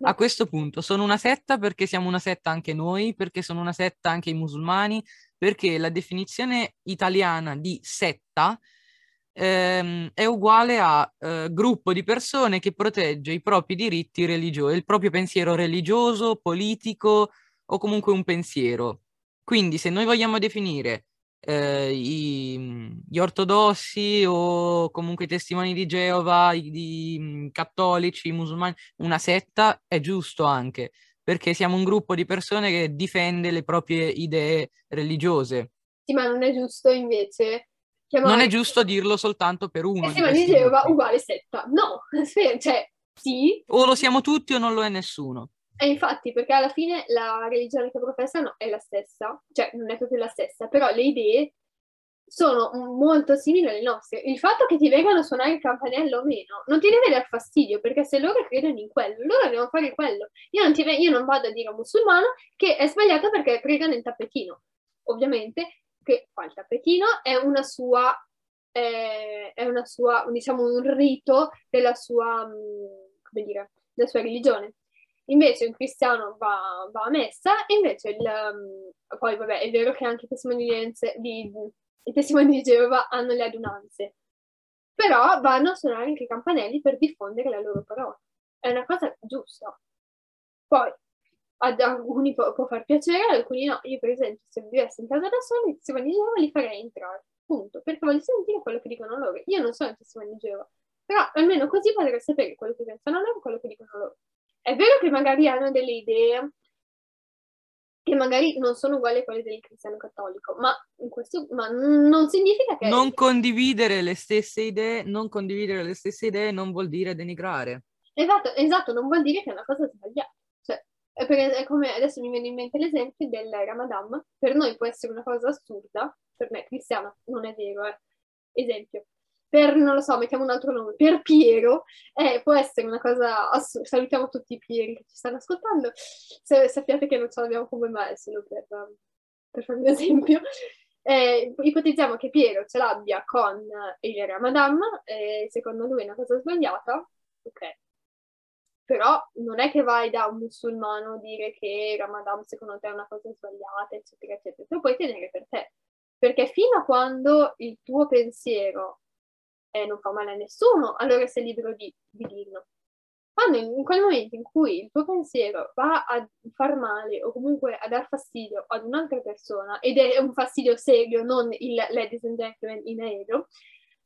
A questo punto sono una setta perché siamo una setta anche noi, perché sono una setta anche i musulmani, perché la definizione italiana di setta ehm, è uguale a eh, gruppo di persone che protegge i propri diritti religiosi, il proprio pensiero religioso, politico o comunque un pensiero. Quindi se noi vogliamo definire eh, i- gli ortodossi o comunque i testimoni di Geova, i, di, mh, cattolici, i musulmani, una setta è giusto anche, perché siamo un gruppo di persone che difende le proprie idee religiose. Sì, ma non è giusto invece chiamare Non è giusto dirlo soltanto per uno di testimoni di questi Geova gruppi. uguale setta. No, cioè sì, O lo siamo tutti o non lo è nessuno. E infatti, perché alla fine la religione che professano è la stessa, cioè non è proprio la stessa, però le idee sono molto simili alle nostre. Il fatto che ti vengano a suonare il campanello o meno non ti deve dar fastidio, perché se loro credono in quello, loro devono fare quello. Io non, ti io non vado a dire a un musulmano che è sbagliato perché prega nel tappetino. Ovviamente che fa il tappetino è una sua, eh, è una sua, diciamo, un rito della sua, mh, come dire, della sua religione. Invece un cristiano va, va a messa invece il, um, poi vabbè è vero che anche i testimoni di, Enze- di- i testimoni di Geova hanno le adunanze, però vanno a suonare anche i campanelli per diffondere la loro parola. È una cosa giusta. Poi ad alcuni può, può far piacere, ad alcuni no. Io per esempio se vivessi in casa da sola i testimoni di Geova li farei entrare, punto, perché voglio sentire quello che dicono loro. Io non sono il testimone di Geova, però almeno così potrei sapere quello che pensano loro e quello che dicono loro. È vero che magari hanno delle idee che magari non sono uguali a quelli del cristiano cattolico, ma, in questo, ma non significa che... Non condividere le stesse idee, non condividere le stesse idee non vuol dire denigrare. Esatto, esatto, non vuol dire che è una cosa sbagliata. Cioè, è come adesso mi viene in mente l'esempio del Ramadan, per noi può essere una cosa assurda, per me cristiana non è vero, eh. Esempio, per, non lo so, mettiamo un altro nome, per Piero, eh, può essere una cosa assurda. Salutiamo tutti i Pieri che ci stanno ascoltando. Se, sappiate che non ce l'abbiamo come me, solo per, per fare un esempio. Eh, ipotizziamo che Piero ce l'abbia con il Ramadan, eh, secondo lui è una cosa sbagliata, ok. Però non è che vai da un musulmano a dire che Ramadan secondo te è una cosa sbagliata, eccetera, eccetera. Lo puoi tenere per te. Perché fino a quando il tuo pensiero eh, non fa male a nessuno, allora sei libero di, di dirlo. Quando in, in quel momento in cui il tuo pensiero va a far male o comunque a dar fastidio ad un'altra persona, ed è un fastidio serio, non il ladies and gentlemen in aereo,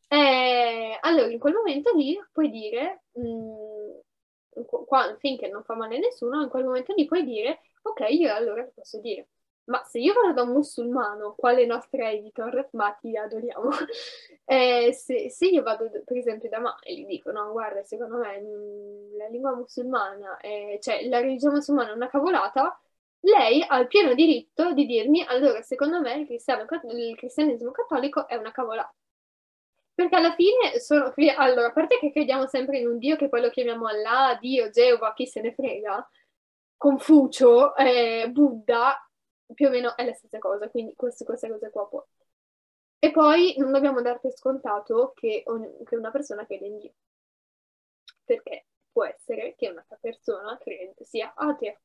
eh, allora in quel momento lì puoi dire, mh, mm, qua, finché non fa male a nessuno, in quel momento lì puoi dire, ok, io allora lo posso dire. Ma se io vado da un musulmano, quale nostra editor, ma ti adoriamo, eh, se, se, io vado per esempio da Ma e gli dico, no, guarda, secondo me mh, la lingua musulmana, è, cioè la religione musulmana è una cavolata, lei ha il pieno diritto di dirmi, allora secondo me il, il cristianesimo cattolico è una cavolata. Perché alla fine sono, allora, a parte che crediamo sempre in un Dio che poi lo chiamiamo Allah, Dio, Geova, chi se ne frega, Confucio, eh, Buddha, più o meno è la stessa cosa, quindi queste, queste cose qua può. E poi non dobbiamo dar per scontato che, ogni, che una persona crede in Dio, perché può essere che una persona crede, sia atea.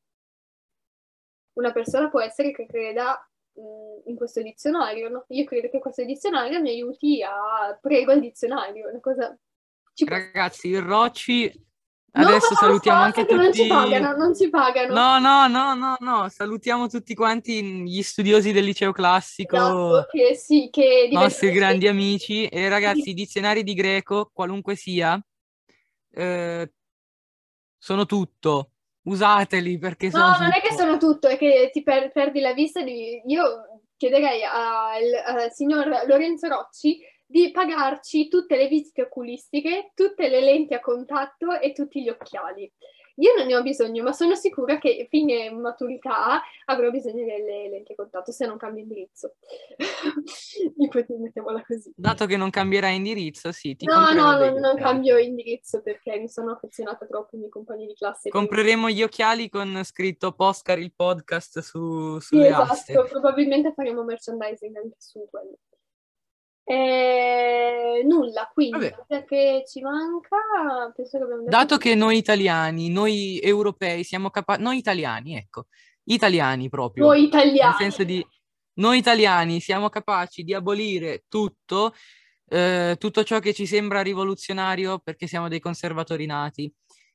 Una persona può essere che creda in questo dizionario, no? Io credo che questo dizionario mi aiuti a... prego il dizionario, una cosa... Ragazzi, il Rocci Adesso no, salutiamo anche tutti. Non ci pagano, non ci pagano. No, no, no, no, no. Salutiamo tutti quanti gli studiosi del liceo classico. Esatto, che sì, che nostri grandi amici. E ragazzi, i dizionari di greco, qualunque sia, eh, sono tutto. Usateli perché sono. No, tutto. non è che sono tutto, è che ti per- perdi la vista di. Io chiederei al, al signor Lorenzo Rocci di pagarci tutte le visite oculistiche, tutte le lenti a contatto e tutti gli occhiali. Io non ne ho bisogno, ma sono sicura che fine maturità avrò bisogno delle lenti a contatto se non cambio indirizzo. Mettiamola così. Dato che non cambierai indirizzo, sì. Ti no, no, non, non cambio indirizzo perché mi sono affezionata troppo ai miei compagni di classe. Compreremo quindi... gli occhiali con scritto Poscar il podcast su, sulle sì, esatto, aste. probabilmente faremo merchandising anche su quello. Eh, nulla, quindi che ci manca, penso che abbiamo detto... Dato che noi italiani, noi europei siamo capaci, noi italiani, ecco, italiani proprio. Noi italiani. Nel senso di, noi italiani siamo capaci di abolire tutto, eh, tutto ciò che ci sembra rivoluzionario perché siamo dei conservatori nati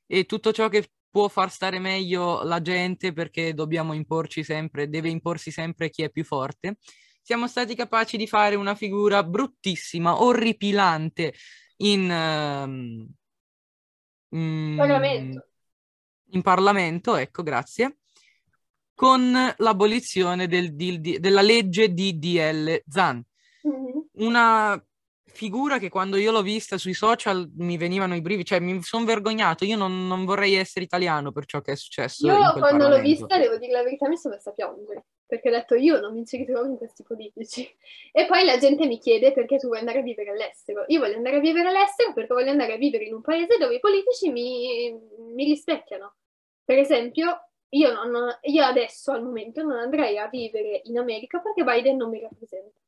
e tutto ciò che può far stare meglio la gente perché dobbiamo imporci sempre, deve imporsi sempre chi è più forte siamo stati capaci di fare una figura bruttissima, orripilante in, uh, in, Parlamento. in Parlamento, ecco, grazie, con l'abolizione del, di, della legge DDL ZAN. Mm-hmm. Una figura che quando io l'ho vista sui social mi venivano i brividi, cioè mi sono vergognato, io non, non, vorrei essere italiano per ciò che è successo. Io quando l'ho vista, devo dire la verità, mi sono messa a piangere perché ho detto io non mi ci ritrovo in questi politici. E poi la gente mi chiede perché tu vuoi andare a vivere all'estero. Io voglio andare a vivere all'estero perché voglio andare a vivere in un paese dove i politici mi, mi rispecchiano. Per esempio, io, non, io adesso al momento non andrei a vivere in America perché Biden non mi rappresenta.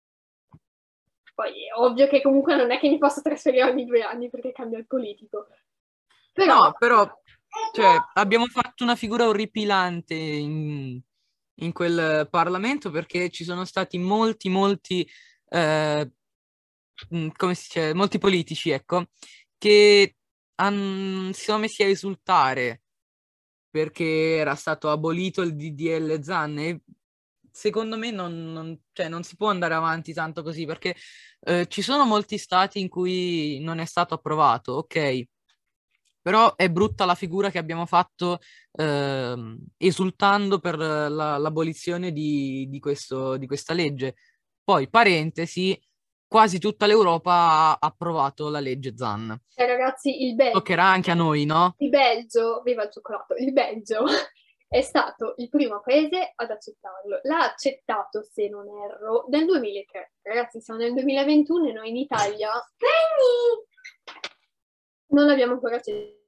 Poi è ovvio che comunque non è che mi posso trasferire ogni due anni perché cambia il politico. Però, no, però cioè, abbiamo fatto una figura orripilante in, in quel Parlamento perché ci sono stati molti, molti, eh, come si dice, molti politici, ecco, che han, si sono messi a esultare perché era stato abolito il DDL ZAN e secondo me non, non, cioè, non si può andare avanti tanto così perché eh, ci sono molti stati in cui non è stato approvato, ok, Però è brutta la figura che abbiamo fatto ehm, esultando per la- l'abolizione di, di questo- di questa legge. Poi, parentesi, quasi tutta l'Europa ha approvato la legge Zan. Eh, ragazzi, il Belgio, Toccherà anche a noi, no? il Belgio, viva il cioccolato, il Belgio è stato il primo paese ad accettarlo. L'ha accettato, se non erro, nel 2003. Ragazzi, siamo nel 2021 e noi in Italia non l'abbiamo ancora accettato.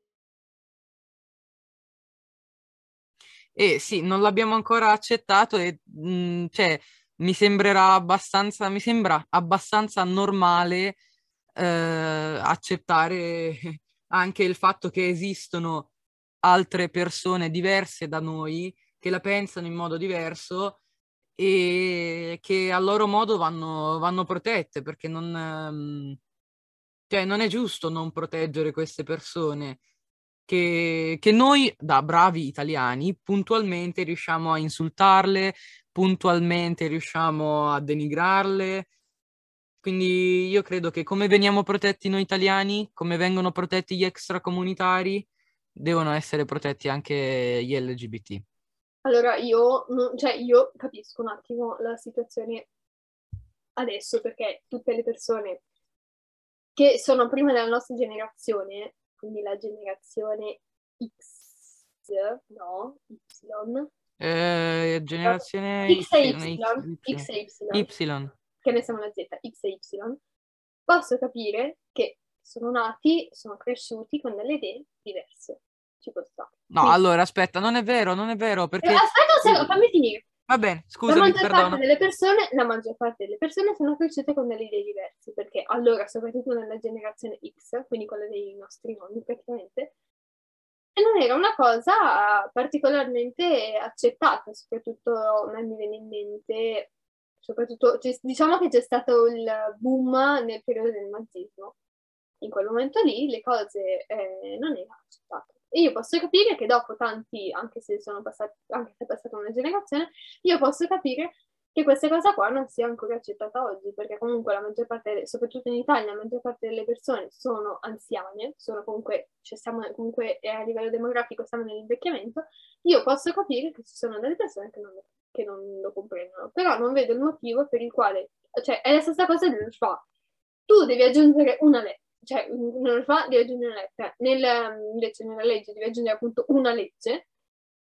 E sì, non l'abbiamo ancora accettato e mh, cioè, mi sembrerà abbastanza, mi sembra abbastanza normale eh, accettare anche il fatto che esistono altre persone diverse da noi che la pensano in modo diverso e che a loro modo vanno, vanno protette perché non, ehm, cioè, non è giusto non proteggere queste persone che, che noi, da bravi italiani, puntualmente riusciamo a insultarle, puntualmente riusciamo a denigrarle. Quindi io credo che come veniamo protetti noi italiani, come vengono protetti gli extracomunitari, devono essere protetti anche gli LGBT. Allora, io, cioè, io capisco un attimo la situazione adesso perché tutte le persone che sono prima della nostra generazione, quindi la generazione X, no, Y, Eh, generazione X e Y, X e Y, Y. che ne siamo la Z, X e Y, posso capire che sono nati, sono cresciuti con delle idee diverse. Ci può stare. No, Sì. allora aspetta, non è vero, non è vero, perché... Aspetta un secondo, fammi finire. Va bene, La scusami, maggior perdono. parte delle persone, la maggior parte delle persone sono cresciute con delle idee diverse, perché allora, soprattutto nella generazione X, quindi quella dei nostri nonni praticamente, non era una cosa particolarmente accettata, soprattutto a me mi viene in mente, soprattutto, diciamo che c'è stato il boom nel periodo del nazismo. In quel momento lì le cose eh, non erano accettate. E io posso capire che dopo tanti, anche se sono passati, anche se è passata una generazione, io posso capire che questa cosa qua non sia ancora accettata oggi, perché comunque la maggior parte, soprattutto in Italia, la maggior parte delle persone sono anziane, sono comunque, cioè siamo comunque eh, a livello demografico siamo nell'invecchiamento, io posso capire che ci sono delle persone che non, che non lo comprendono, però non vedo il motivo per il quale, cioè è la stessa cosa del fa. Tu devi aggiungere una lettera, cioè lo fa, devi aggiungere una lettera, Nel, invece nella legge devi aggiungere appunto una legge,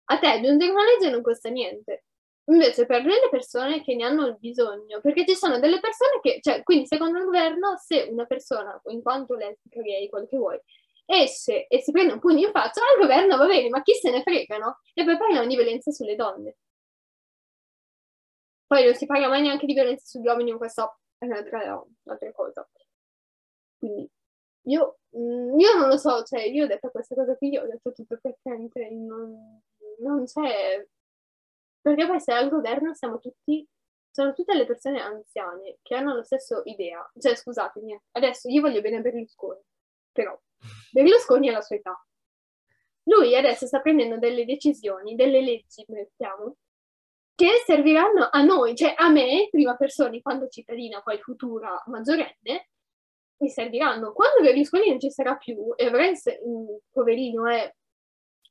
a te aggiungere una legge non costa niente. Invece per le persone che ne hanno bisogno, perché ci sono delle persone che, cioè, quindi secondo il governo, se una persona, in quanto lesbica, gay, quel che vuoi, esce e si prende un pugno in faccia, al governo va bene, ma chi se ne frega, no? E poi parliamo di violenza sulle donne. Poi non si parla mai neanche di violenza sugli uomini, ma questa è un'altra, un'altra cosa. Quindi io, mm, io non lo so, cioè io ho detto questa cosa qui, ho detto tutto praticamente, non, non c'è... Perché poi se al governo siamo tutti, sono tutte le persone anziane che hanno la stessa idea. Cioè, scusatemi, adesso io voglio bene a Berlusconi, però Berlusconi ha la sua età. Lui adesso sta prendendo delle decisioni, delle leggi, mettiamo, che serviranno a noi, cioè a me, prima persona, quando cittadina, poi futura maggiorenne, mi serviranno. Quando Berlusconi non ci sarà più, e avrei, se- mm, poverino, eh,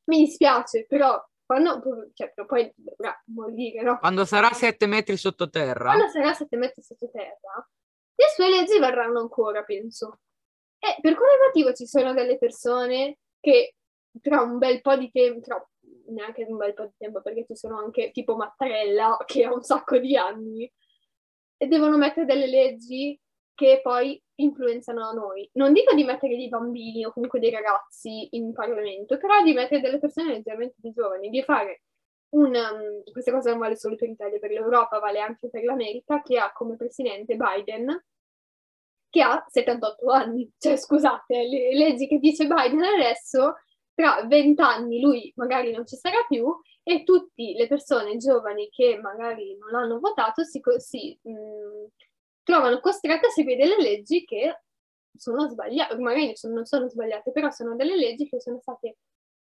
mi dispiace, però quando, cioè, però poi dovrà morire, no? Quando sarà sette metri sottoterra, Quando sarà sette metri sottoterra, le sue leggi varranno ancora, penso. E per quale motivo ci sono delle persone che tra un bel po' di tempo, tra neanche un bel po' di tempo, perché ci sono anche tipo Mattarella che ha un sacco di anni, e devono mettere delle leggi che poi influenzano noi. Non dico di mettere dei bambini o comunque dei ragazzi in Parlamento, però di mettere delle persone leggermente più giovani, di fare un, um, questa cosa non vale solo per l'Italia, per l'Europa, vale anche per l'America, che ha come presidente Biden, che ha 78 anni. Cioè, scusate, le leggi che dice Biden adesso, tra 20 anni lui magari non ci sarà più e tutte le persone giovani che magari non l'hanno votato si, si, mh, trovano costrette a seguire delle leggi che sono sbagliate, magari sono- non sono sbagliate, però sono delle leggi che sono state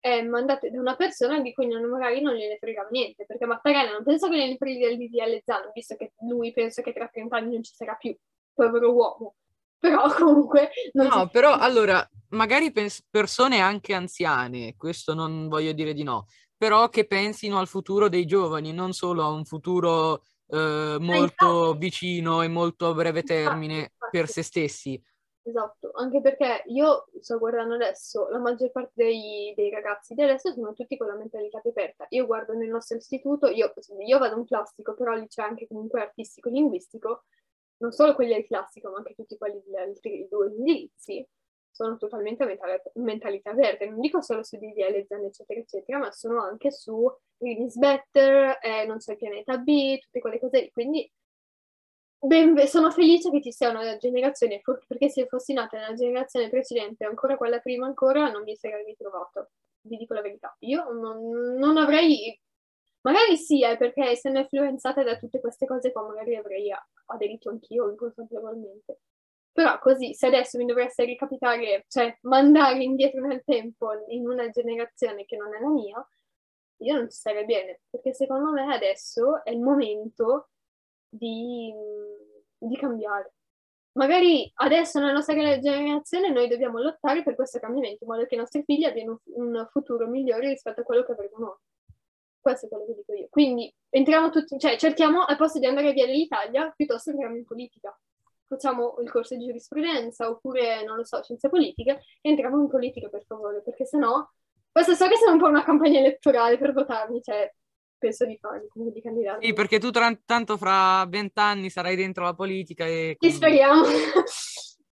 eh, mandate da una persona di cui non- magari non gliene fregava niente, perché Mattarella non penso che gliene freghi del DDL Zan, visto che lui pensa che tra 30 anni non ci sarà più, povero uomo. Però comunque non No, però allora, magari pens- persone anche anziane, questo non voglio dire di no, però che pensino al futuro dei giovani, non solo a un futuro eh, molto infatti. vicino e molto a breve termine per se stessi. Esatto, anche perché io sto guardando adesso, la maggior parte dei, dei ragazzi di adesso sono tutti con la mentalità più aperta. Io guardo nel nostro istituto, io, io vado un classico, però lì c'è anche comunque artistico-linguistico, non solo quelli del classico, ma anche tutti quelli degli altri due indirizzi, sono totalmente a mentalità aperte. Non dico solo su DDL, Zen, eccetera, eccetera, ma sono anche su Green is Better, eh, Non c'è il pianeta B, tutte quelle cose lì. Quindi ben- sono felice che ci sia una generazione, perché se fossi nata nella generazione precedente, ancora quella prima ancora, non mi sarei ritrovato. Vi dico la verità. Io non, non avrei, magari sì, eh, perché essendo influenzata da tutte queste cose qua, magari avrei aderito anch'io inconsapevolmente. Però così, se adesso mi dovesse ricapitare, cioè mandare indietro nel tempo in una generazione che non è la mia, io non ci starei bene, perché secondo me adesso è il momento di, di cambiare. Magari adesso nella nostra generazione noi dobbiamo lottare per questo cambiamento, in modo che i nostri figli abbiano un, futuro migliore rispetto a quello che avremo noi. Questo è quello che dico io. Quindi entriamo tutti, cioè cerchiamo al posto di andare via dall'Italia, piuttosto entriamo in politica. Facciamo il corso di giurisprudenza oppure, non lo so, scienze politiche entriamo in politica per favore, perché sennò questa so che sarà un po' una campagna elettorale per votarmi, cioè penso di farmi, comunque di candidarmi. Sì, perché tu tra- tanto fra vent'anni sarai dentro la politica e quindi- speriamo.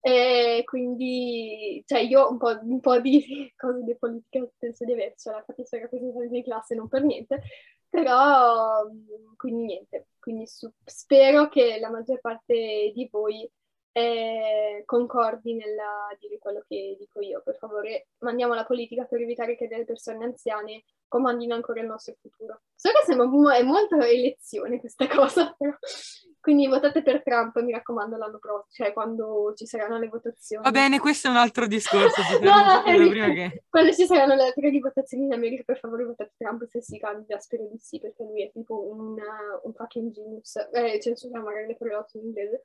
e quindi, cioè, io un po', un po' di cose di politica penso di avercela, capisco rappresentante di classe non per niente, però mh, quindi niente. Quindi su- spero che la maggior parte di voi eh, concordi nel dire quello che dico io. Per favore, mandiamo la politica per evitare che delle persone anziane comandino ancora il nostro futuro. So che sembra è molto elezione questa cosa, però. Quindi votate per Trump, mi raccomando, l'anno prossimo, cioè quando ci saranno le votazioni. Va bene, questo è un altro discorso. No, no, prima che... quando ci saranno le altre di votazioni in America, per favore votate Trump se si candida, spero di sì, perché lui è tipo un, un fucking genius. Eh, censura magari le parole in inglese.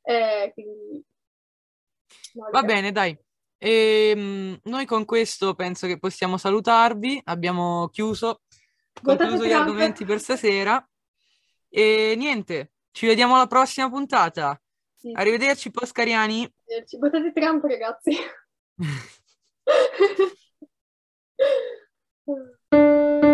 Eh, quindi... no, Va bene, dai. Ehm, noi con questo penso che possiamo salutarvi. Abbiamo chiuso, Votate concluso gli argomenti per stasera. E niente, ci vediamo alla prossima puntata. Sì. Arrivederci, Poscariani. Arrivederci. Votate Trump, ragazzi. Thank you.